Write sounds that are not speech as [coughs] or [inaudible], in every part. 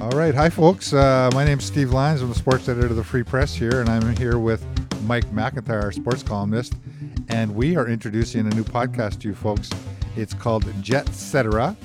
All right. Hi, folks. Uh, my name's Steve Lyons. I'm the sports editor of the Free Press here, and I'm here with Mike McIntyre, our sports columnist. And we are introducing a new podcast to you folks. It's called Jetcetera.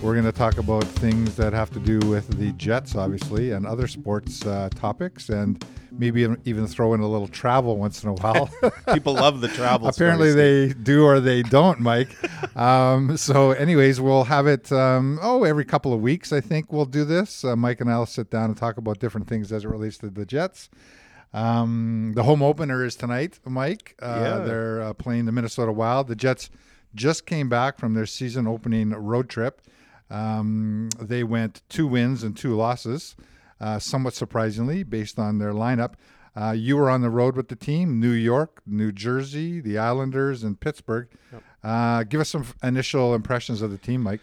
We're going to talk about things that have to do with the Jets, obviously, and other sports uh, topics, and maybe even throw in a little travel once in a while. [laughs] People love the travel. [laughs] Apparently, stories. they do or they don't, Mike. [laughs] um, so, anyways, we'll have it. Um, oh, every couple of weeks, I think we'll do this. Uh, Mike and I'll sit down and talk about different things as it relates to the Jets. Um, the home opener is tonight, Mike. Uh, Yeah. They're uh, playing the Minnesota Wild. The Jets just came back from their season opening road trip. Um, they went two wins and two losses, uh, somewhat surprisingly, based on their lineup. Uh, you were on the road with the team New York, New Jersey, the Islanders, and Pittsburgh. Uh, give us some f- initial impressions of the team, Mike.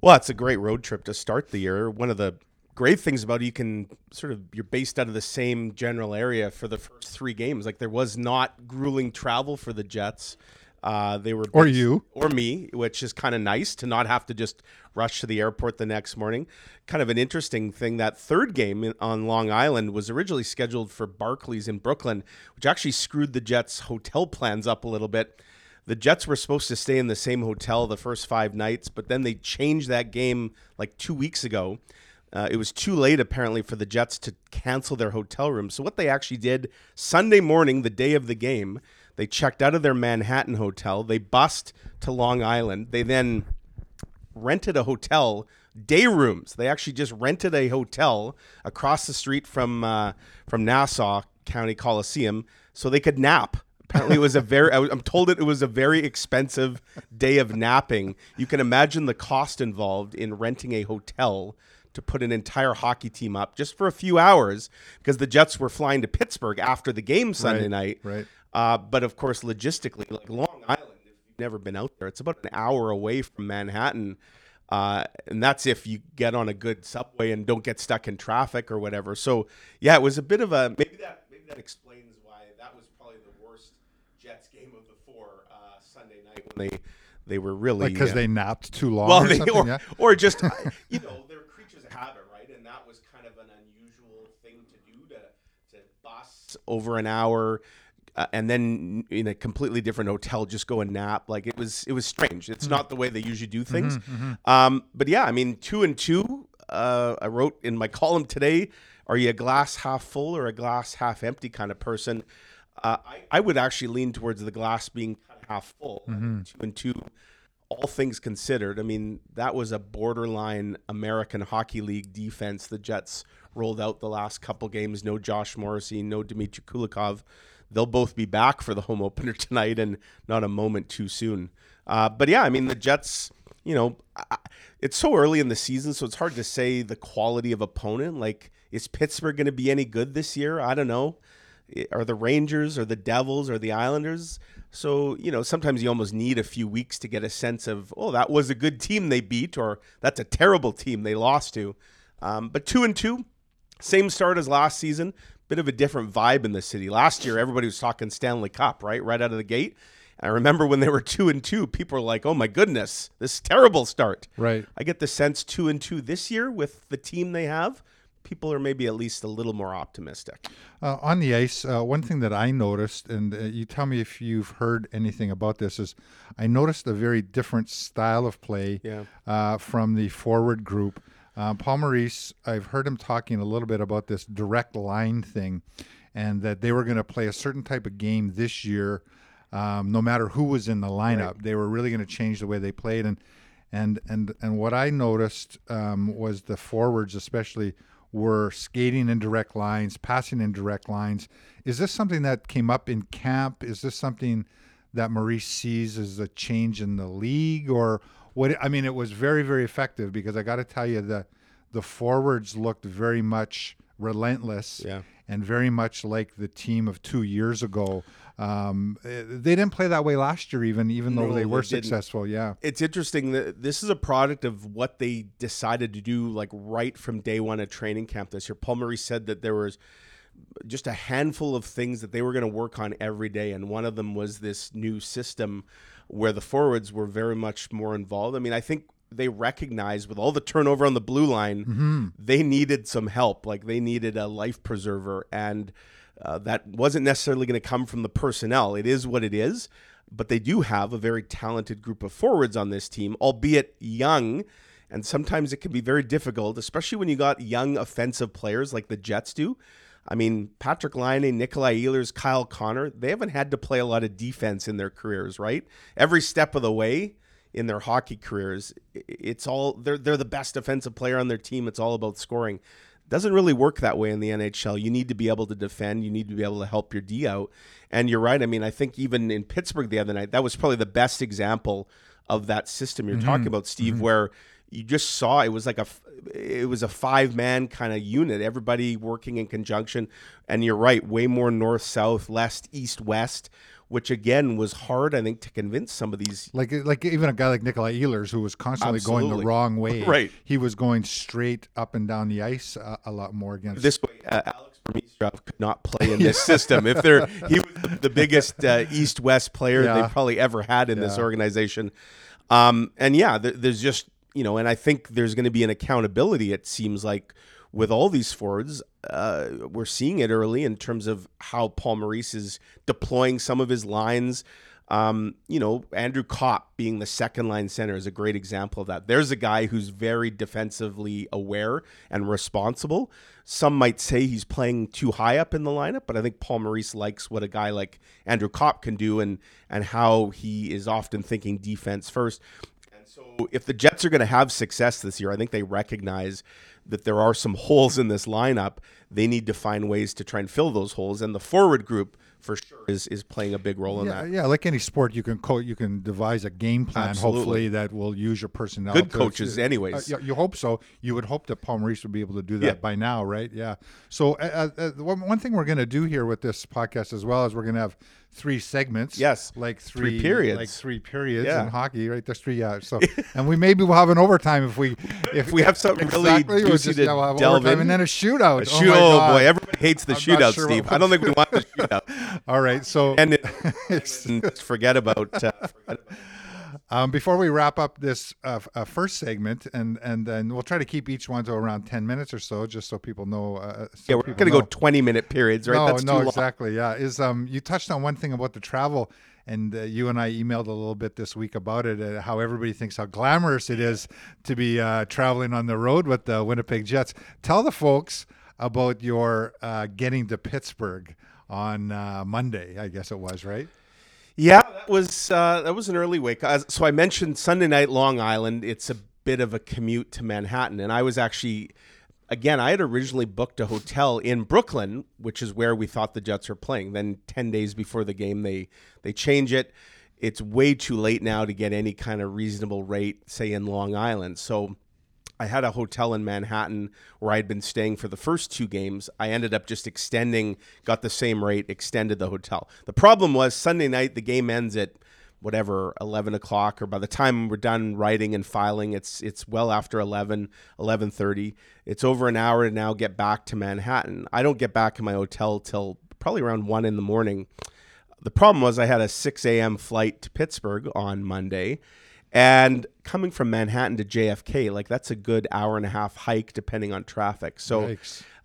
Well, it's a great road trip to start the year. One of the great things about it, you can sort of you're based out of the same general area for the first three games. Like there was not grueling travel for the Jets. Uh, they were Or you. or me, which is kind of nice to not have to just rush to the airport the next morning. Kind of an interesting thing. That third game in, on Long Island was originally scheduled for Barclays in Brooklyn, which actually screwed the Jets' hotel plans up a little bit. The Jets were supposed to stay in the same hotel the first five nights, but then they changed that game like two weeks ago. Uh, it was too late, apparently, for the Jets to cancel their hotel room. So, what they actually did Sunday morning, the day of the game, they checked out of their Manhattan hotel. They bussed to Long Island. They then rented a hotel, day rooms. They actually just rented a hotel across the street from uh, from Nassau County Coliseum so they could nap. Apparently, it was a [laughs] very. I'm told that it was a very expensive day of napping. You can imagine the cost involved in renting a hotel to put an entire hockey team up just for a few hours because the Jets were flying to Pittsburgh after the game Sunday Right, night. right. Uh, but of course, logistically, like Long Island, if you've never been out there, it's about an hour away from Manhattan. Uh, and that's if you get on a good subway and don't get stuck in traffic or whatever. So yeah, it was a bit of a maybe that maybe that explains why that was probably the worst Jets game of the four uh, Sunday night when they they were really Like because uh, they napped too long well, or they, something, or, yeah? or just [laughs] you know they're creatures of habit, right? And that was kind of an unusual thing to do to to bus over an hour. Uh, and then in a completely different hotel, just go and nap. Like it was, it was strange. It's not the way they usually do things. Um, but yeah, I mean, two and two. Uh, I wrote in my [laughs] column today: Are you a glass half full or a glass half empty kind of person? Uh, I, I would actually lean towards the glass being kind of half full. Two and two all things considered, I mean, that was a borderline American Hockey League defense the Jets rolled out the last couple games. No Josh Morrissey, no Dmitry Kulikov. They'll both be back for the home opener [laughs] tonight and not a moment too soon. Uh, but yeah, I mean, the Jets, you know, it's so early in the season, so it's hard to say the quality of opponent. Like, is Pittsburgh going to be any good this year? I don't know are the Rangers or the Devils or the Islanders. So, you know, sometimes you almost need a few weeks to get a sense of, oh, that was a good team they beat, or that's a terrible team they lost to. Um, but two and two, same start as last season, bit of a different vibe in the city. Last year, everybody was talking Stanley Cup, right? Right out of the gate. And I remember when they were [laughs] two and two, people were like, oh my goodness, this terrible start. Right. I get the sense two and two this year with the team they have. People are maybe at least a little more optimistic. Uh, on the ice, uh, one thing that I noticed, and uh, you tell me if you've heard anything about this, is I noticed a very different style of play Yeah. uh, from the forward group. Uh, Paul Maurice, I've heard him talking a little bit about this direct line thing, and that they were going to play a certain type of game this year, um, no matter who was in the lineup. They were really going to change the way they played, and and and and what I noticed um, was the forwards, especially, were skating in direct lines, passing in direct lines. Is this something that came up in camp? Is this something that Maurice sees as a change in the league, or what? I mean, it was very very effective because I got to tell you the the forwards looked very much relentless Yeah. and very much like the team of two years ago. Um, they didn't play that way last year, even even though they they were didn't. successful. Yeah, it's interesting that this is a product of what they decided to do like right from day one at training camp this year. Paul Maurice said that there was just a handful of things that they were going to work on every day, and one of them was this new system where the forwards were very much more involved. I mean, I think they recognized with all the turnover on the blue line, Mm-hmm. they needed some help. Like they needed a life preserver, and uh, that wasn't necessarily going to come from the personnel. It is what it is, but they do have a very talented group of forwards on this team, albeit young. And sometimes it can be very difficult, especially when you got young offensive players like the Jets do. I mean, Patrick Laine, Nikolai Ehlers, Kyle Connor, they haven't had to play a lot of defense in their careers, right? Every step of the way in their hockey careers, it's all they're they're the best defensive player on their team. It's all about scoring. Doesn't really work that way in the NHL. You need to be able to defend. You need to be able to help your D out. And you're right. I mean, I think even in Pittsburgh the other night, that was probably the best example of that system you're mm-hmm. talking about, Steve, mm-hmm. where you just saw it was like a it was a five man kind of unit, everybody working in conjunction. And you're right, way more north south, less east west, which again was hard, I think, to convince some of these Like like even a guy like Nikolai Ehlers who was constantly going the wrong way. [laughs] Right. He was going straight up and down the ice uh, a lot more against this way. Uh, Alex Burmistrov could not play in [laughs] this system. If they're he was the biggest uh, East West player Yeah. they've probably ever had in this organization, um, and yeah, there, there's just you know, and I think there's going to be an accountability. It seems like with all these forwards, uh, we're seeing it early in terms of how Paul Maurice is deploying some of his lines. Um, you know, Andrew Copp being the second line center is a great example of that. There's a guy who's very defensively aware and responsible. Some might say he's playing too high up in the lineup, but I think Paul Maurice likes what a guy like Andrew Copp can do and and how he is often thinking defense first. So if the Jets are going to have success this year, I think they recognize that there are some holes in this lineup. They need to find ways to try and fill those holes, and the forward group for sure is is playing a big role in yeah, that. yeah, like any sport, you can co- you can devise a game plan. Absolutely. Hopefully, that will use your personnel. Good to- coaches, uh, anyways. yeah, you hope so. You would hope that Paul Maurice would be able to do that Yeah. by now, right? Yeah. So, uh, uh, uh, one, one thing we're going to do here with this podcast as well is we're going to have three segments. Yes. like Three three, periods. like three periods Yeah. in hockey, right? There's three. Yeah. So, [laughs] and we maybe we'll have an overtime if we if, we have something really exactly, we'll juicy just to we'll have delve overtime in. and then a shootout. A oh, shoot- my oh, boy, everybody hates the I'm shootout, sure Steve. I don't think we want the shootout. [laughs] All right. So, And, it, and [laughs] forget about. Uh, forget about Um, before we wrap up this uh, uh, first segment, and and then we'll try to keep each one to around ten minutes or so, just so people know. Uh, so yeah, we're going to go 20 minute periods, right? No, That's no, exactly. Yeah, is um, you touched on one thing about the travel, and uh, you and I emailed a little bit this week about it. Uh, how everybody thinks how glamorous it is to be uh, traveling on the road with the Winnipeg Jets. Tell the folks about your uh, getting to Pittsburgh on uh, Monday. I guess it was right. Yeah, that was uh, that was an early wake. So I mentioned Sunday night Long Island. It's a bit of a commute to Manhattan, and I was actually, again, I had originally booked a hotel in Brooklyn, which is where we thought the Jets were playing. Then ten days before the game, they they change it. It's way too late now to get any kind of reasonable rate, say in Long Island. So I had a hotel in Manhattan where I'd been staying for the first two games. I ended up just extending, got the same rate, extended the hotel. The problem was Sunday night, the game ends at whatever 11 o'clock or by the time we're done writing and filing it's it's well after 11 11.30 it's over an hour to now get back to manhattan i don't get back to my hotel till probably around 1 in the morning the problem was I had a 6 a.m. flight to Pittsburgh on Monday, and coming from Manhattan to JFK, like that's a good hour and a half hike depending on traffic. So,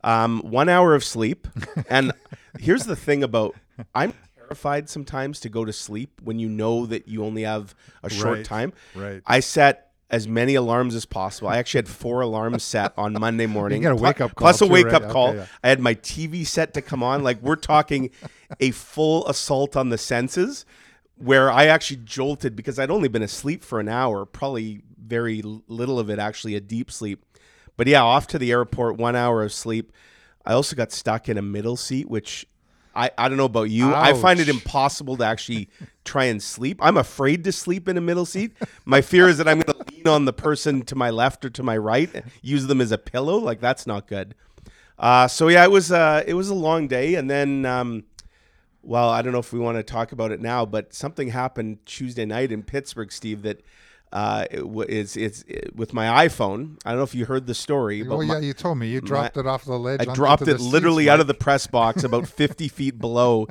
um, one hour of sleep. [laughs] and here's the thing about I'm terrified sometimes to go to sleep when you know that you only have a short Right, time. right. I set as many alarms as possible. I actually had four alarms set on Monday [laughs] morning. got a wake-up call Plus a wake right? up call. Okay, yeah. I had my TV set to come on. Like we're talking a full assault on the senses where I actually jolted because I'd only been asleep for an hour, probably very little of it actually a deep sleep. But yeah, off to the airport, one hour of sleep. I also got stuck in a middle seat, which I, I don't know about you. I find it impossible to actually try and sleep. I'm afraid to sleep in a middle seat. My fear is that I'm going to lean on the person to my left or to my right, use them as a pillow. Like that's not good. Uh, so yeah, it was uh, it was a long day, and then um, well, I don't know if we want to talk about it now, but something happened Tuesday night in Pittsburgh, Steve. That uh, it wa- is it's it, with my iPhone. I don't know if you heard the story, but Oh my- yeah, you told me you dropped it off the ledge. I dropped it literally seats, out of the press box about [laughs] 50 feet below.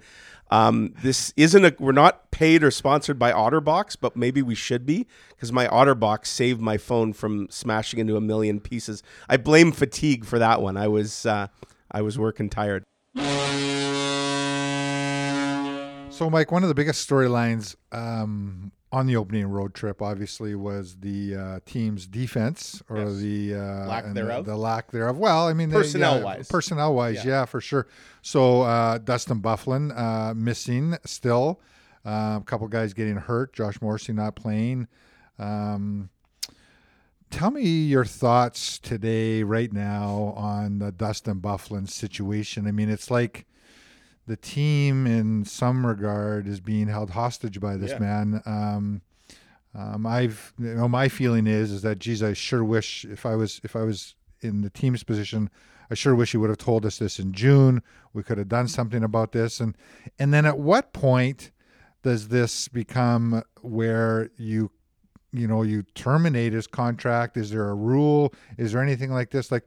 Um, this isn't a. We're not paid or sponsored by OtterBox, but maybe we should be because my OtterBox saved my phone from smashing into a million pieces. I blame fatigue for that one. I was uh, I was working tired. So, Mike, one of the biggest storylines um, on the opening road trip, obviously, was the uh, team's defense or Yes. the uh, Lack thereof. The, the lack thereof. Well, I mean, they- yeah, Personnel-wise. personnel-wise, Yeah. yeah. for sure. So, uh, Dustin Byfuglien uh, missing still. Uh, a couple guys getting hurt. Josh Morrissey not playing. Um, tell me your thoughts today, right now, on the Dustin Byfuglien situation. I mean, it's like the team, in some regard, is being held hostage by this Yeah. man. Um, um, I've, you know, my feeling is, is that, geez, I sure wish if I was, if I was in the team's position, I sure wish he would have told us this in June. We could have done something about this, and and then at what point does this become where you you know you terminate his contract is there a rule is there anything like this like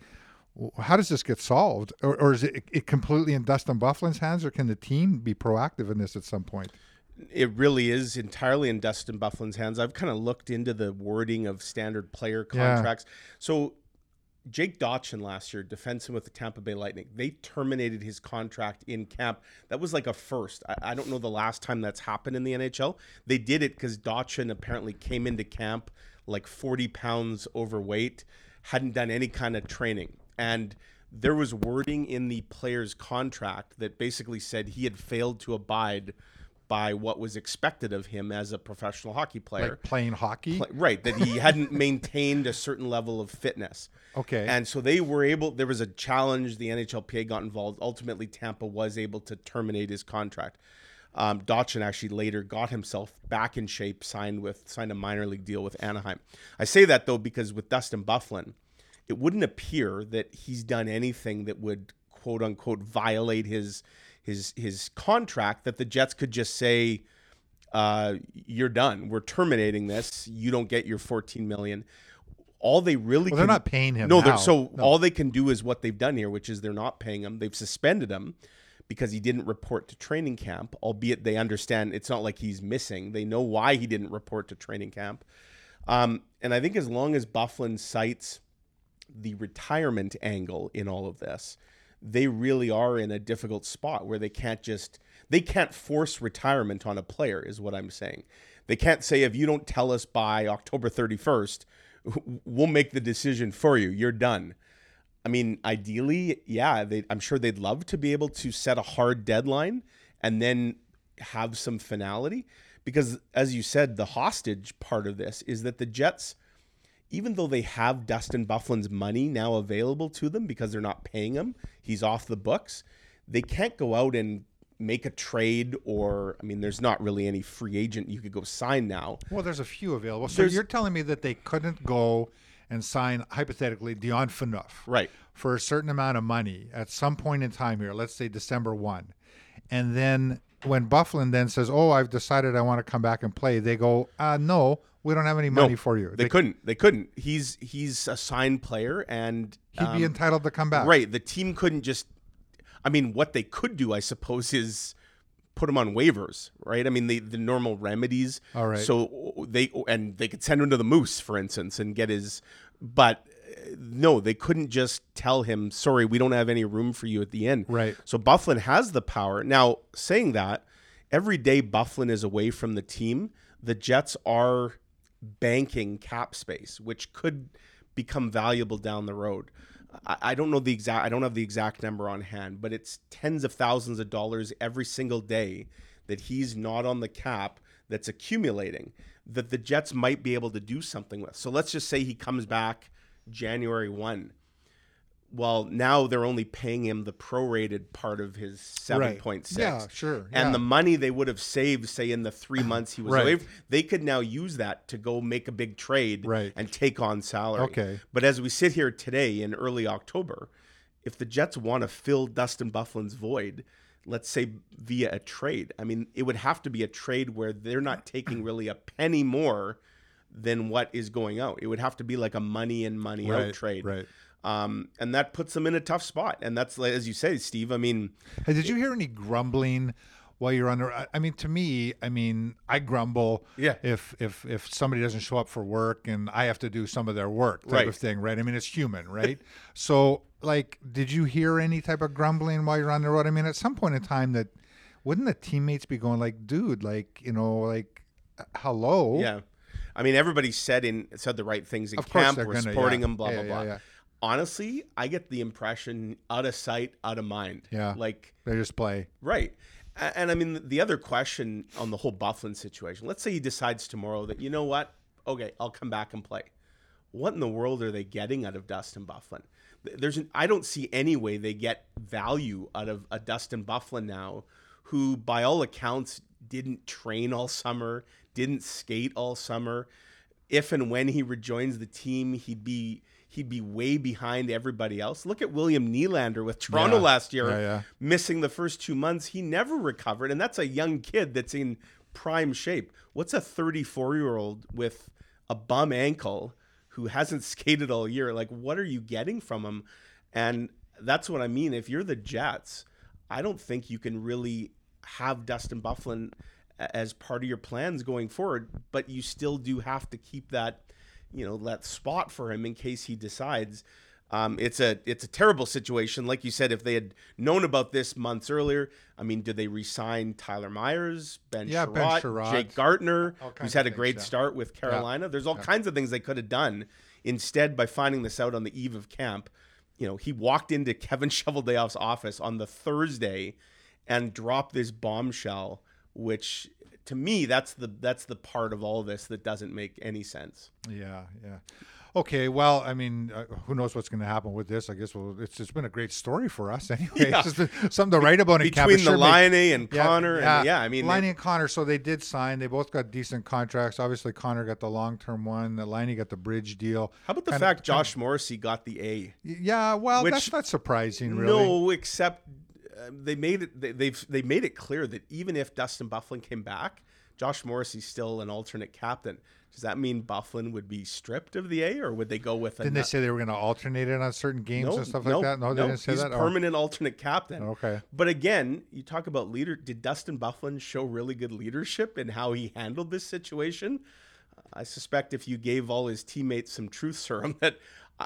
how does this get solved or, or is it, it completely in dustin byfuglien's hands or can the team be proactive in this at some point It really is entirely in Dustin Byfuglien's hands. I've kind of looked into the wording of standard player Yeah. contracts. So Jake Dotchin last year, defenseman with the Tampa Bay Lightning, they terminated his contract in camp. That was like a first. I, I don't know the last time that's happened in the NHL. They did it because Dotchin apparently came into camp like 40 pounds overweight, hadn't done any kind of training. And there was wording in the player's contract that basically said he had failed to abide by what was expected of him as a professional hockey player. like playing hockey Pla- right, that he hadn't maintained a certain level of fitness. okay And so they were able, there was a challenge. The NHLPA got involved. Ultimately, Tampa was able to terminate his contract. Um, Dotchin actually later got himself back in shape, signed with signed a minor league deal with Anaheim. I say that though because with Dustin Byfuglien, it wouldn't appear that he's done anything that would quote unquote violate his his his contract. That the Jets could just say, uh, "You're done. We're terminating this. You don't get your 14 million." All they really well they're not paying him no, so No. all they can do is what they've done here, which is they're not paying him. They've suspended him because he didn't report to training camp, albeit they understand it's not like he's missing. They know why he didn't report to training camp. Um, and I think as long as Byfuglien cites the retirement angle in all of this, they really are in a difficult spot where they can't just they can't force retirement on a player is what I'm saying. They can't say if you don't tell us by October 31st, [laughs] we'll make the decision for you. You're done. I mean, ideally, yeah, they, I'm sure they'd love to be able to set a hard deadline and then have some finality. Because, as you said, the hostage part of this is that the Jets, even though they have Dustin Byfuglien's money now available to them because they're not paying him, he's off the books, they can't go out and make a trade or, I mean, there's not really any free agent you could go sign now. well there's a few available so There's- you're telling me that they couldn't go and sign hypothetically dion phaneuf Right. for a certain amount of money at some point in time here, let's say December 1. And then when Byfuglien then says, Oh, I've decided I want to come back and play, they go, uh, No, we don't have any money for you. They, couldn't. They couldn't. He's he's a signed player, and He'd be um, entitled to come back. right. The team couldn't just. I mean, what they could do, I suppose, is put him on waivers, right? I mean, the the normal remedies. All right. So they and they could send him to the Moose, for instance, and get his. But no, they couldn't just tell him, "Sorry, we don't have any room for you at the end." Right. So Byfuglien has the power. Now, saying that, every day Byfuglien is away from the team, the Jets are banking cap space, which could become valuable down the road. I, I don't know the exact I don't have the exact number on hand, but it's tens of thousands of dollars every single day that he's not on the cap that's accumulating that the Jets might be able to do something with. So let's just say he comes back January 1 well, now they're only paying him the prorated part of his seven Right. point six. Yeah, sure. And yeah. the money they would have saved, say in the three [coughs] months he was Right. away, they could now use that to go make a big trade Right. and take on salary. Okay. But as we sit here today in early October, if the Jets want to fill Dustin Byfuglien's void, let's say via a trade, I mean, it would have to be a trade where they're not taking really a penny more than what is going out. It would have to be like a money in, money right, out trade. Right. Um, and that puts them in a tough spot. And that's as you say, Steve. I mean, Hey, did you hear any grumbling while you're under. I- I mean, to me, I mean, I grumble. Yeah. If if if somebody doesn't show up for work and I have to do some of their work, type Right. of thing, right? I mean, it's human, right? [laughs] so, like, did you hear any type of grumbling while you're on the road? I mean, at some point in time, that wouldn't the teammates be going like, dude, like, you know, like, hello, Yeah. I mean, everybody said in said the right things in Of camp. We're gonna, supporting yeah. him. Blah Yeah, blah blah. Honestly, I get the impression out of sight, out of mind. Yeah. Like they just play. Right. A- And I mean, the other question on the whole Byfuglien situation let's say he decides tomorrow that, you know what? Okay, I'll come back and play. What in the world are they getting out of Dustin Byfuglien? There's an, I don't see any way they get value out of a Dustin Byfuglien now, who, by all accounts, didn't train all summer, didn't skate all summer. If and when he rejoins the team, he'd be he'd be way behind everybody else. Look at William Nylander with Toronto Yeah. last year Yeah, yeah. missing the first two months. He never recovered, and that's a young kid that's in prime shape. What's a 34 year old with a bum ankle who hasn't [laughs] skated all year? Like, what are you getting from him? And that's what I mean. If you're the Jets, I don't think you can really have Dustin Byfuglien as part of your plans going forward, but you still do have to keep that, you know, that spot for him in case he decides. Um, it's a it's a terrible situation. Like you said, if they had known about this months earlier, I mean, did they re-sign Tyler Myers, Ben Yeah, Chiarot, Ben Chiarot. Jake Gardiner, who's had a great yeah. start with Carolina? There's all kinds of things they could have done. Instead, by finding this out on the eve of camp, you know, he walked into Kevin [laughs] Cheveldayoff's office on the Thursday and dropped this bombshell, which to me that's the that's the part of all this that doesn't make any sense. Yeah, yeah. Okay, well, I mean, uh, who knows what's going to happen with this? I guess well, it's just been a great story for us [laughs] anyway. Yeah. It's just been something to write about camp. Between the sure Laine makes- and Connor, and yeah, I mean, Laine and Connor. So they did sign. They both got decent contracts. Obviously, Connor got the long-term one. The Laine got the bridge deal. how about the fact Josh Morrissey got the A? Yeah, well, that's not surprising, really. No, except Um, they made it. They, they've they made it clear that even if Dustin Byfuglien came back, Josh Morrissey's still an alternate captain. Does that mean Byfuglien would be stripped of the A, or would they go with a Didn't they say they were going to alternate it on certain games and stuff like that? No, they didn't say he's that. Oh, permanent alternate captain. Okay. But again, you talk about leader. Did Dustin Byfuglien show really good leadership in how he handled this situation? I suspect if you gave all his teammates some truth serum, [laughs] that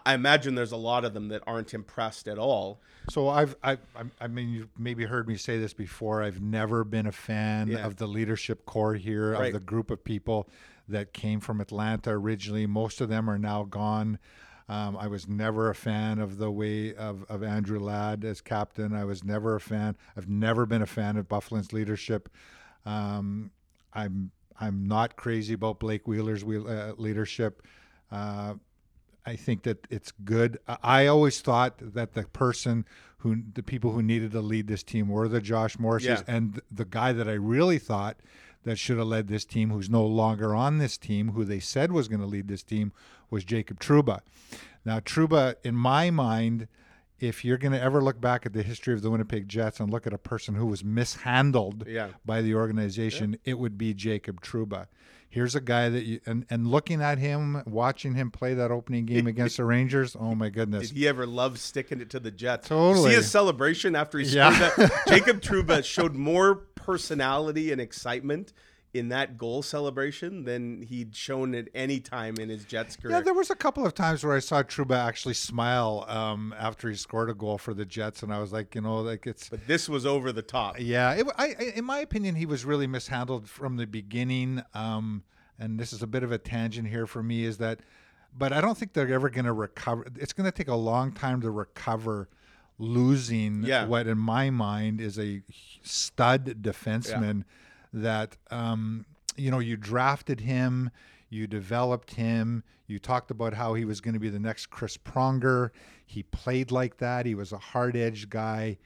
I imagine there's a lot of them that aren't impressed at all. So I've, I, I- I mean, you maybe heard me say this before. I've never been a fan Yeah. of the leadership core here, Right. of the group of people that came from Atlanta originally. Most of them are now gone. Um, I was never a fan of the way of, of Andrew Ladd as captain. I was never a fan. I've never been a fan of Byfuglien's leadership. Um, I'm I'm not crazy about Blake Wheeler's wheel, uh, leadership. Uh, I think that it's good. I- always thought that the person who, the people who needed to lead this team were the Josh Morrisseys, Yeah. and the guy that I really thought that should have led this team, who's no longer on this team, who they said was going to lead this team, was Jacob Trouba. Now, Trouba, in my mind, if you're going to ever look back at the history of the Winnipeg Jets and look at a person who was mishandled Yeah. by the organization, it would be Jacob Trouba. Here's a guy that you and, and looking at him, watching him play that opening game [laughs] against the Rangers. Oh my goodness! Did he ever love sticking it to the Jets? Totally. See his celebration after he Yeah. scored that. [laughs] Jacob Trouba showed more personality and excitement in that goal celebration than he'd shown at any time in his Jets career. Yeah, there was a couple of times where I saw Trouba actually smile um, after he scored a goal for the Jets, and I was like, you know, like it's but this was over the top. Yeah, it, I, in my opinion, he was really mishandled from the beginning. Um, and this is a bit of a tangent here for me, is that, but I don't think they're ever going to recover. It's going to take a long time to recover losing Yeah. what, in my mind, is a stud defenseman that, um, you know, you drafted him, you developed him, you talked about how he was going to be the next Chris Pronger. He played like that. He was a hard edged guy.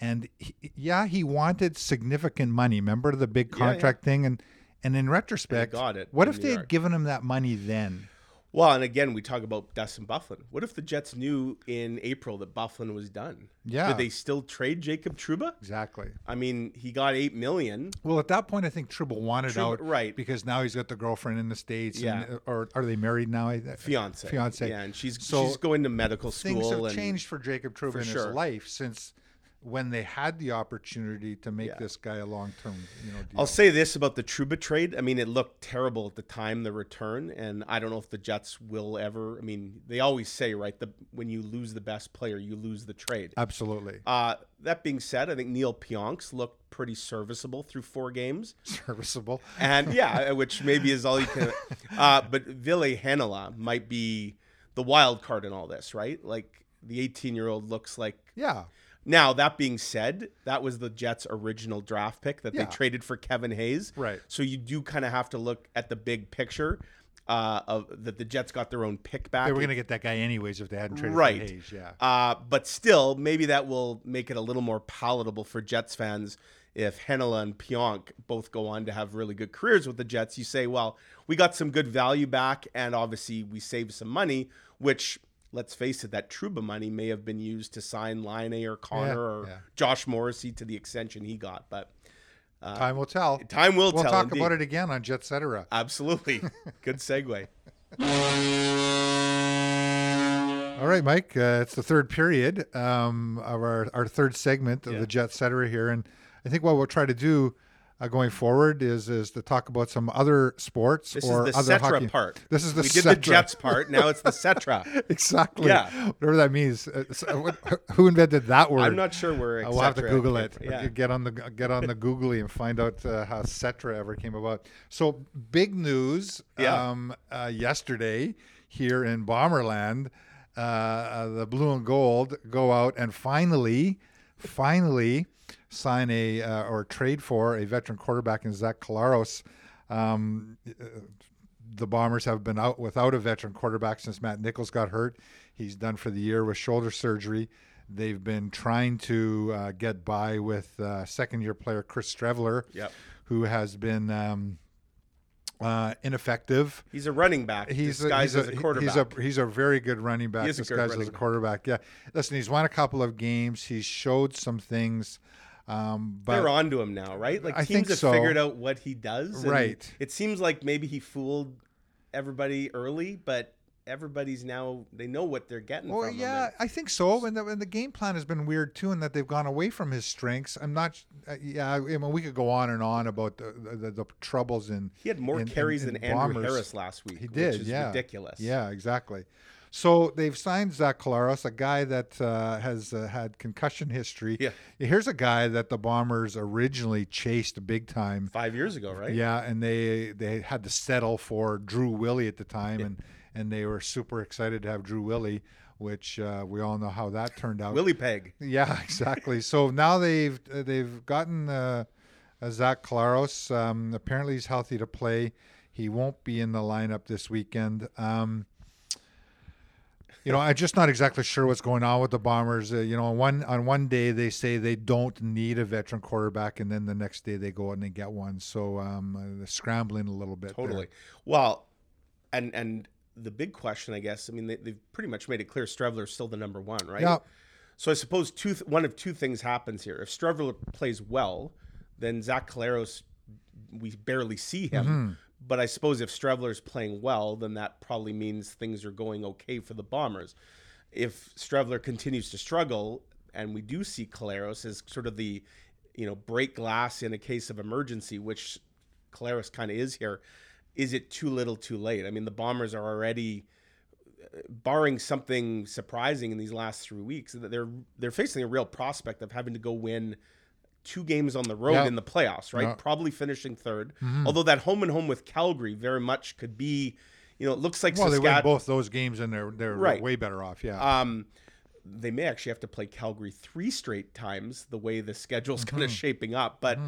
And he, yeah, he wanted significant money. Remember the big Yeah, yeah. contract thing? And and in retrospect, got it what if New they York. had given him that money then? Well, and again, we talk about Dustin Byfuglien. What if the Jets knew in April that Byfuglien was done? Yeah. Did they still trade Jacob Trouba? Exactly. I mean, he got eight million. Well, at that point, I think Tribble wanted Trouba- out, right. Because now he's got the girlfriend in the states. Yeah. And, or are they married now? Fiance. Fiance. Yeah, and she's So she's going to medical school. Things have and changed for Jacob Trouba For in sure. his life since when they had the opportunity to make Yeah. this guy a long term, you know, deal. I'll say this about the Trouba trade. I mean, it looked terrible at the time, the return, and I don't know if the Jets will ever. I mean, they always say, right, the when you lose the best player, you lose the trade. Absolutely Uh, that being said, I think Neal Pionk's looked pretty serviceable through four games, [laughs] serviceable. and [laughs] yeah, which maybe is all you can. Uh, but Ville Heinola might be the wild card in all this, right? Like the 18 year old looks like Yeah, now, that being said, that was the Jets' original draft pick that Yeah. they traded for Kevin Hayes. Right. So you do kind of have to look at the big picture uh, of that the Jets got their own pick back. they were going to get that guy anyways if they hadn't traded Right. for Hayes. Yeah, Uh, but still, maybe that will make it a little more palatable for Jets fans if Heinola and Pionk both go on to have really good careers with the Jets. You say, well, we got some good value back, and obviously we saved some money, which. Let's face it, that Trouba money may have been used to sign Laine or Connor Yeah, or yeah. Josh Morrissey to the extension he got. But time will tell. uh, time will tell. We'll talk indeed. about it again on Jetcetera. Absolutely. [laughs] Good segue. All right, Mike. Uh, it's the third period um, of our, our third segment of Yeah. the Jetcetera here, and I think what we'll try to do uh, going forward is is to talk about some other sports This or is the other Cetra hockey. part. This is the we did the Jets part. Now it's the Cetra. [laughs] exactly. Yeah. Whatever that means. Uh, so what- who invented that word? I'm not sure where. Uh, we'll have to Google it. Yeah. Get on the get on the Googly and find out uh, how Cetra ever came about. So big news Yeah. um, uh, yesterday here in Bomberland. Uh, uh, the blue and gold go out and finally, finally sign a uh, or trade for a veteran quarterback in Zach Collaros. Um, the Bombers have been out without a veteran quarterback since Matt Nichols got hurt. He's done for the year with shoulder surgery. They've been trying to uh, get by with uh, second year player Chris Streveler, Yep. who has been um, uh, ineffective. He's a running back. He's disguised a, he's a a, quarterback. He's a he's a very good running back. good disguised as a back. quarterback. Yeah. Listen, he's won a couple of games. He's showed some things. Um, but They're on to him now, right? Like I teams have so. figured out what he does. Right. It seems like maybe he fooled everybody early, but everybody's now they know what they're getting Well, yeah, and- I think so. And the, and the game plan has been weird too, in that they've gone away from his strengths. I'm not. Uh, yeah, I mean, we could go on and on about the the, the troubles in. He had more in- in- carries in than Andrew Bombers. Harris last week. He did. which is yeah, ridiculous. Yeah, exactly. So they've signed Zach Collaros, a guy that uh, has uh, had concussion history. Yeah. Here's a guy that the Bombers originally chased big time. Five years ago, right? Yeah, and they they had to settle for Drew Willy at the time, and and they were super excited to have Drew Willy, which uh, we all know how that turned out. Willie Peg. Yeah, [laughs] exactly. so now they've uh, they've gotten uh, uh, Zach Collaros. Um, apparently, he's healthy to play. He won't be in the lineup this weekend. Um, you know, I'm just not exactly sure what's going on with the Bombers. Uh, you know, on one on one day they say they don't need a veteran quarterback, and then the next day they go out and they get one. So um, uh, they're scrambling a little bit. there. Totally. Well, and and the big question, I guess, I mean, they, they've pretty much made it clear Streveler's still the number one, right? Yeah. So I suppose two th- one of two things happens here. If Streveler plays well, then Zach Collaros, we barely see him. Mm-hmm. But I suppose if Streveler's playing well, then that probably means things are going okay for the Bombers. If Streveler continues to struggle, and we do see Collaros as sort of the, you know, break glass in a case of emergency, which Collaros kind of is here, is it too little, too late? I mean, the Bombers are already barring something surprising in these last three weeks, that they're they're facing a real prospect of having to go win two games on the road in the playoffs, right? Probably finishing 3rd Mm-hmm. Although that home and home with Calgary very much could be, you know, it looks like Well, they win both those games, and they're they're Right. way better off. Yeah. Um, they may actually have to play Calgary three straight times the way the schedule's kind Mm-hmm. of shaping up. But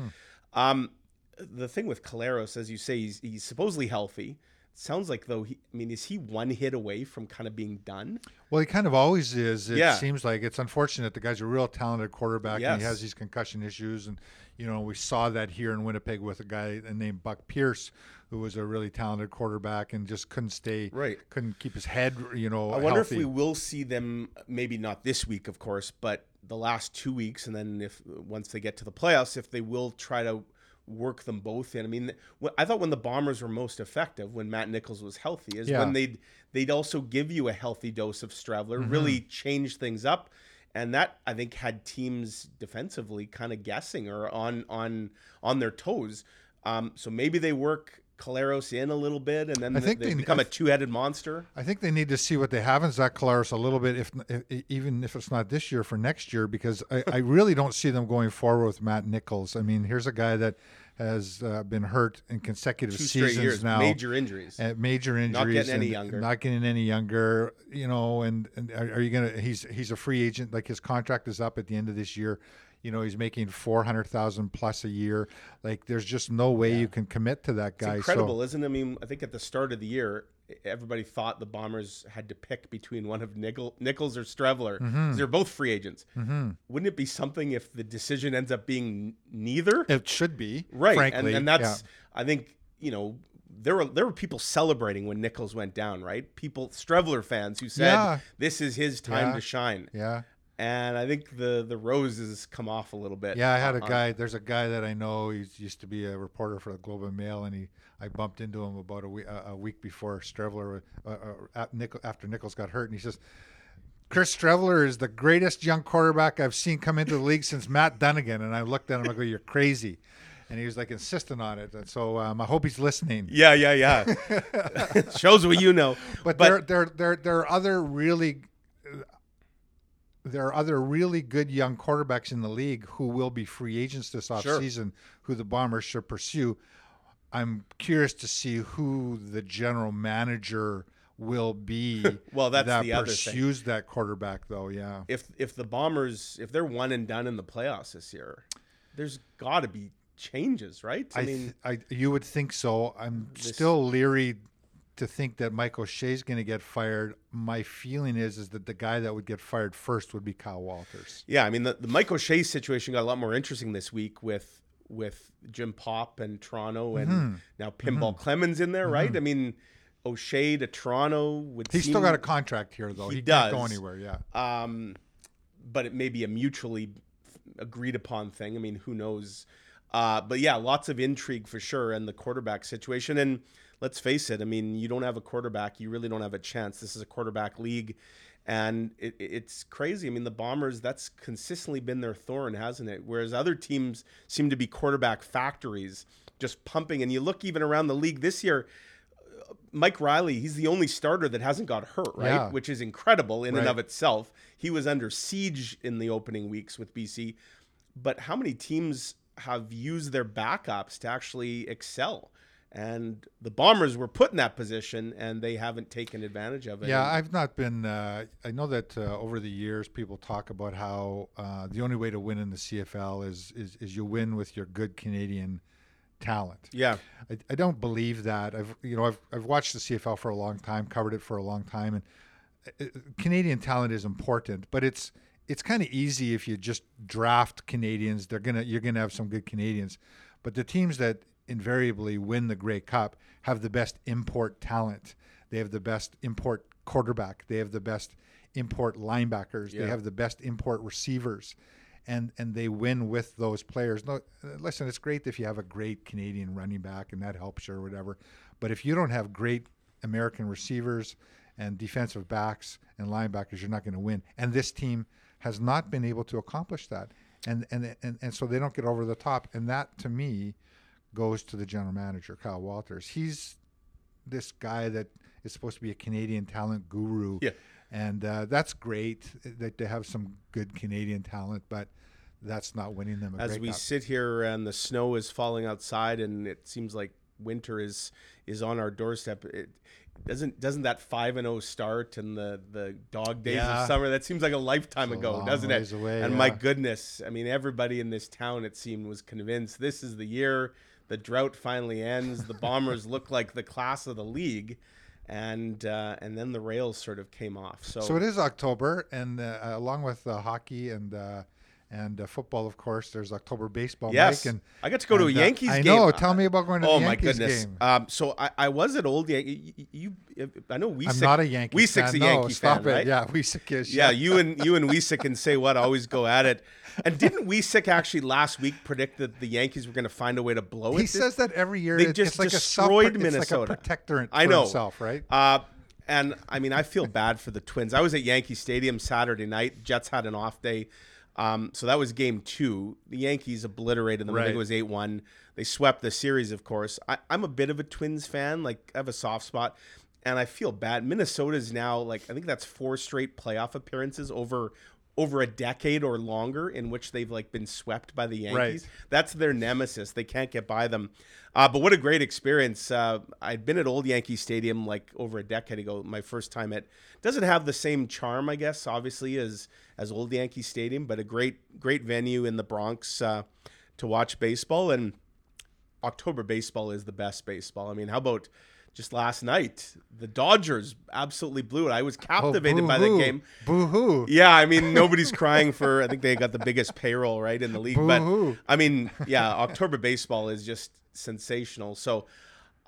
um, the thing with Collaros, as you say, he's, he's supposedly healthy. Sounds like though he, I mean, is he one hit away from kind of being done? Well, he kind of always is. It Yeah. seems like it's unfortunate. The guy's a real talented quarterback, and he has these concussion issues. And you know, we saw that here in Winnipeg with a guy named Buck Pierce, who was a really talented quarterback and just couldn't stay, Right. Couldn't keep his head, you know, I wonder healthy. if we will see them. Maybe not this week, of course, but the last two weeks, and then if once they get to the playoffs, if they will try to work them both in. I mean, I thought when the Bombers were most effective when Matt Nichols was healthy is Yeah. when they'd they'd also give you a healthy dose of Streveler, Mm-hmm. really change things up. and that I think had teams defensively kind of guessing or on on on their toes. Um, so maybe they work Collaros in a little bit, and then I think they, they- become I a two-headed monster. I think they need to see what they have in Zach Collaros a little bit, if, if even if it's not this year for next year, because I, I really don't see them going forward with Matt Nichols. I mean, here's a guy that has uh, been hurt in consecutive Two seasons years, now. major injuries. Uh, major injuries, not getting any younger. Not getting any younger, you know. And, and are, are you gonna? He's he's a free agent. Like his contract is up at the end of this year. You know, he's making four hundred thousand plus a year. Like, there's just no way you can commit to that It's guy. incredible, So, isn't it? I mean, I think at the start of the year, everybody thought the Bombers had to pick between one of Nichol, Nichols or Streveler. Mm-hmm. They're both free agents. Wouldn't it be something if the decision ends up being neither? it should be right, Frankly, and, and that's yeah. I think you know there were there were people celebrating when Nichols went down, right? People Streveler fans who said Yeah. this is his time Yeah. to shine, yeah. And I think the the roses come off a little bit. Yeah, I had a guy. There's a guy that I know. He used to be a reporter for the Globe and Mail, and he I bumped into him about a week, a week before Streveler, uh, uh, after Nichols got hurt, and he says, "Chris Streveler is the greatest young quarterback I've seen come into the league since Matt Dunnigan." And I looked at him, I go, "You're crazy," and he was like insistent on it. And so um, I hope he's listening. Yeah, yeah, yeah. [laughs] [laughs] Shows what you know. But, there, there, there, there are other really, there are other really good young quarterbacks in the league who will be free agents this offseason, who the Bombers should pursue. I'm curious to see who the general manager will be. [laughs] Well, that's that the pursues that quarterback, though. Yeah, if if the Bombers if they're one and done in the playoffs this year, there's got to be changes, right? I, mean, th- I, you would think so. I'm This- still leery to think that Mike O'Shea's going to get fired. My feeling is is that the guy that would get fired first would be Kyle Walters. yeah, I mean the, the Mike O'Shea situation got a lot more interesting this week with with Jim Popp and Toronto and Mm-hmm. now Pinball Clemons in there, right? I mean, O'Shea to Toronto would He's seem, still got a contract here, though. He He, can't go anywhere. Yeah. um, but it may be a mutually agreed upon thing. I mean, who knows? Uh, but yeah, lots of intrigue for sure, and the quarterback situation. And let's face it, I mean, you don't have a quarterback, you really don't have a chance. This is a quarterback league, and it, it's crazy. I mean, the Bombers, that's consistently been their thorn, hasn't it? Whereas other teams seem to be quarterback factories, just pumping. And you look even around the league this year. Mike Reilly, he's the only starter that hasn't got hurt, right? Yeah. Which is incredible in and of itself. He was under siege in the opening weeks with BC. But how many teams have used their backups to actually excel? And the Bombers were put in that position and they haven't taken advantage of it. Yeah, I've not been. Uh, I know that uh, over the years, people talk about how uh, the only way to win in the CFL is, is is you win with your good Canadian talent. yeah. I, I don't believe that. I've you know I've I've watched the CFL for a long time, covered it for a long time, and uh, Canadian talent is important, but it's it's kind of easy if you just draft Canadians. They're gonna you're gonna have some good Canadians, but the teams that invariably win the Grey Cup have the best import talent. They have the best import quarterback. They have the best import linebackers. Yeah. They have the best import receivers. And, and they win with those players. No, listen, it's great if you have a great Canadian running back and that helps you or whatever. But if you don't have great American receivers and defensive backs and linebackers, you're not going to win. And this team has not been able to accomplish that. And, and, and, and so they don't get over the top. And that, to me, goes to the general manager, Kyle Walters. He's this guy that is supposed to be a Canadian talent guru. Yeah. And uh, that's great that they have some good Canadian talent, but that's not winning them a As we sit here and the snow is falling outside and it seems like winter is is on our doorstep, it doesn't doesn't that five and zero start and the the dog days Yeah. of summer that seems like a lifetime It's ago, doesn't it? away, and my goodness, I mean everybody in this town it seemed was convinced this is the year the drought finally ends. The Bombers look [laughs] like the class of the league. And uh, and then the rails sort of came off. So, So it is October, and uh, along with uh, hockey and uh, and uh, football, of course, there's October baseball. yes, Mike, and I got to go to a and, uh, Yankees I game. know. Tell me about going to Oh the my goodness! Um, so I, I was at old Yankee. You, you, I know we. I'm not a Yankee Wiecek's fan. a no, Yankee stop fan, it. right? Yeah, Wiecek is. Yeah, you and you and [laughs] Wiecek can say what always go at it. And didn't Wiecek actually last week predict that the Yankees were going to find a way to blow it? He says that every year. They It- just it's like destroyed a self, It's Minnesota. like a protectorate I know. himself, right? Uh, and I mean, I feel bad for the Twins. I was at Yankee Stadium Saturday night. Jets had an off day. Um, so that was game two. The Yankees obliterated them. I think it was 8 1. They swept the series, of course. I, I'm a bit of a Twins fan. Like, I have a soft spot. And I feel bad. Minnesota's now, like, I think that's four straight playoff appearances over over a decade or longer in which they've like been swept by the Yankees. Right. That's their nemesis. They can't get by them. Uh, but what a great experience! Uh, I'd been at Old Yankee Stadium like over a decade ago. My first time at doesn't have the same charm, I guess, obviously as as Old Yankee Stadium, but a great great venue in the Bronx uh, to watch baseball. And October baseball is the best baseball. I mean, how about just last night? The Dodgers absolutely blew it. I was captivated by that Oh, boo-hoo. game. Boo-hoo. Yeah, I mean [laughs] nobody's crying for. I think they got the biggest payroll right in the league. Boo-hoo. But I mean, yeah, October baseball is just sensational. So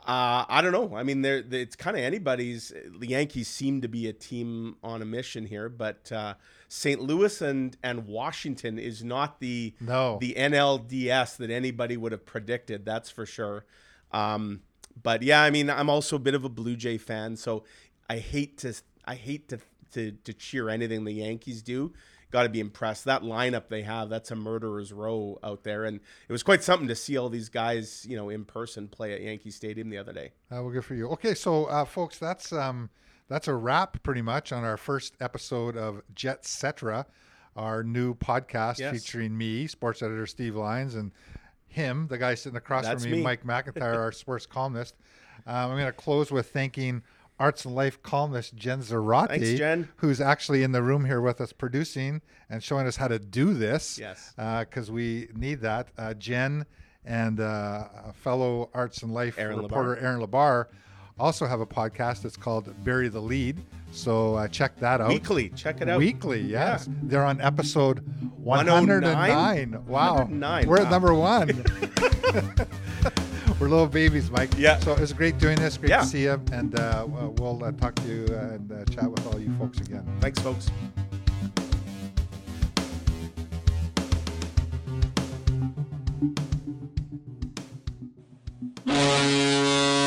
uh, I don't know. I mean, they it's kind of anybody's. The Yankees seem to be a team on a mission here, but uh, St. Louis and and Washington is not the No. the NLDS that anybody would have predicted. That's for sure. Um, but yeah, I mean, I'm also a bit of a Blue Jay fan, so I hate to I hate to to, to cheer anything the Yankees do. Got to be impressed. That lineup they have, that's a murderer's row out there, and it was quite something to see all these guys, you know, in person play at Yankee Stadium the other day. Uh, well, good for you. Okay, so uh, folks, that's um, that's a wrap pretty much on our first episode of Jetcetera, our new podcast Yes. featuring me, sports editor Steve Lyons, and him, the guy sitting across That's from me, me. Mike McIntyre, our [laughs] sports columnist. Um, I'm going to close with thanking arts and life columnist Jen Zoratti, Thanks, Jen. who's actually in the room here with us producing and showing us how to do this. Yes. because we need that. Uh, Jen and uh, fellow arts and life Erin reporter Erin Lebar also have a podcast. It's called Bury the Lede. So uh, check that out. Weekly. Check it out. Weekly, yes. Yeah. They're on episode 109. 109. Wow. 109. We're wow. at number one. [laughs] [laughs] We're little babies, Mike. Yeah. So it's great doing this. Great yeah. to see you. And uh, we'll uh, talk to you uh, and uh, chat with all you folks again. Thanks, folks. Música [laughs]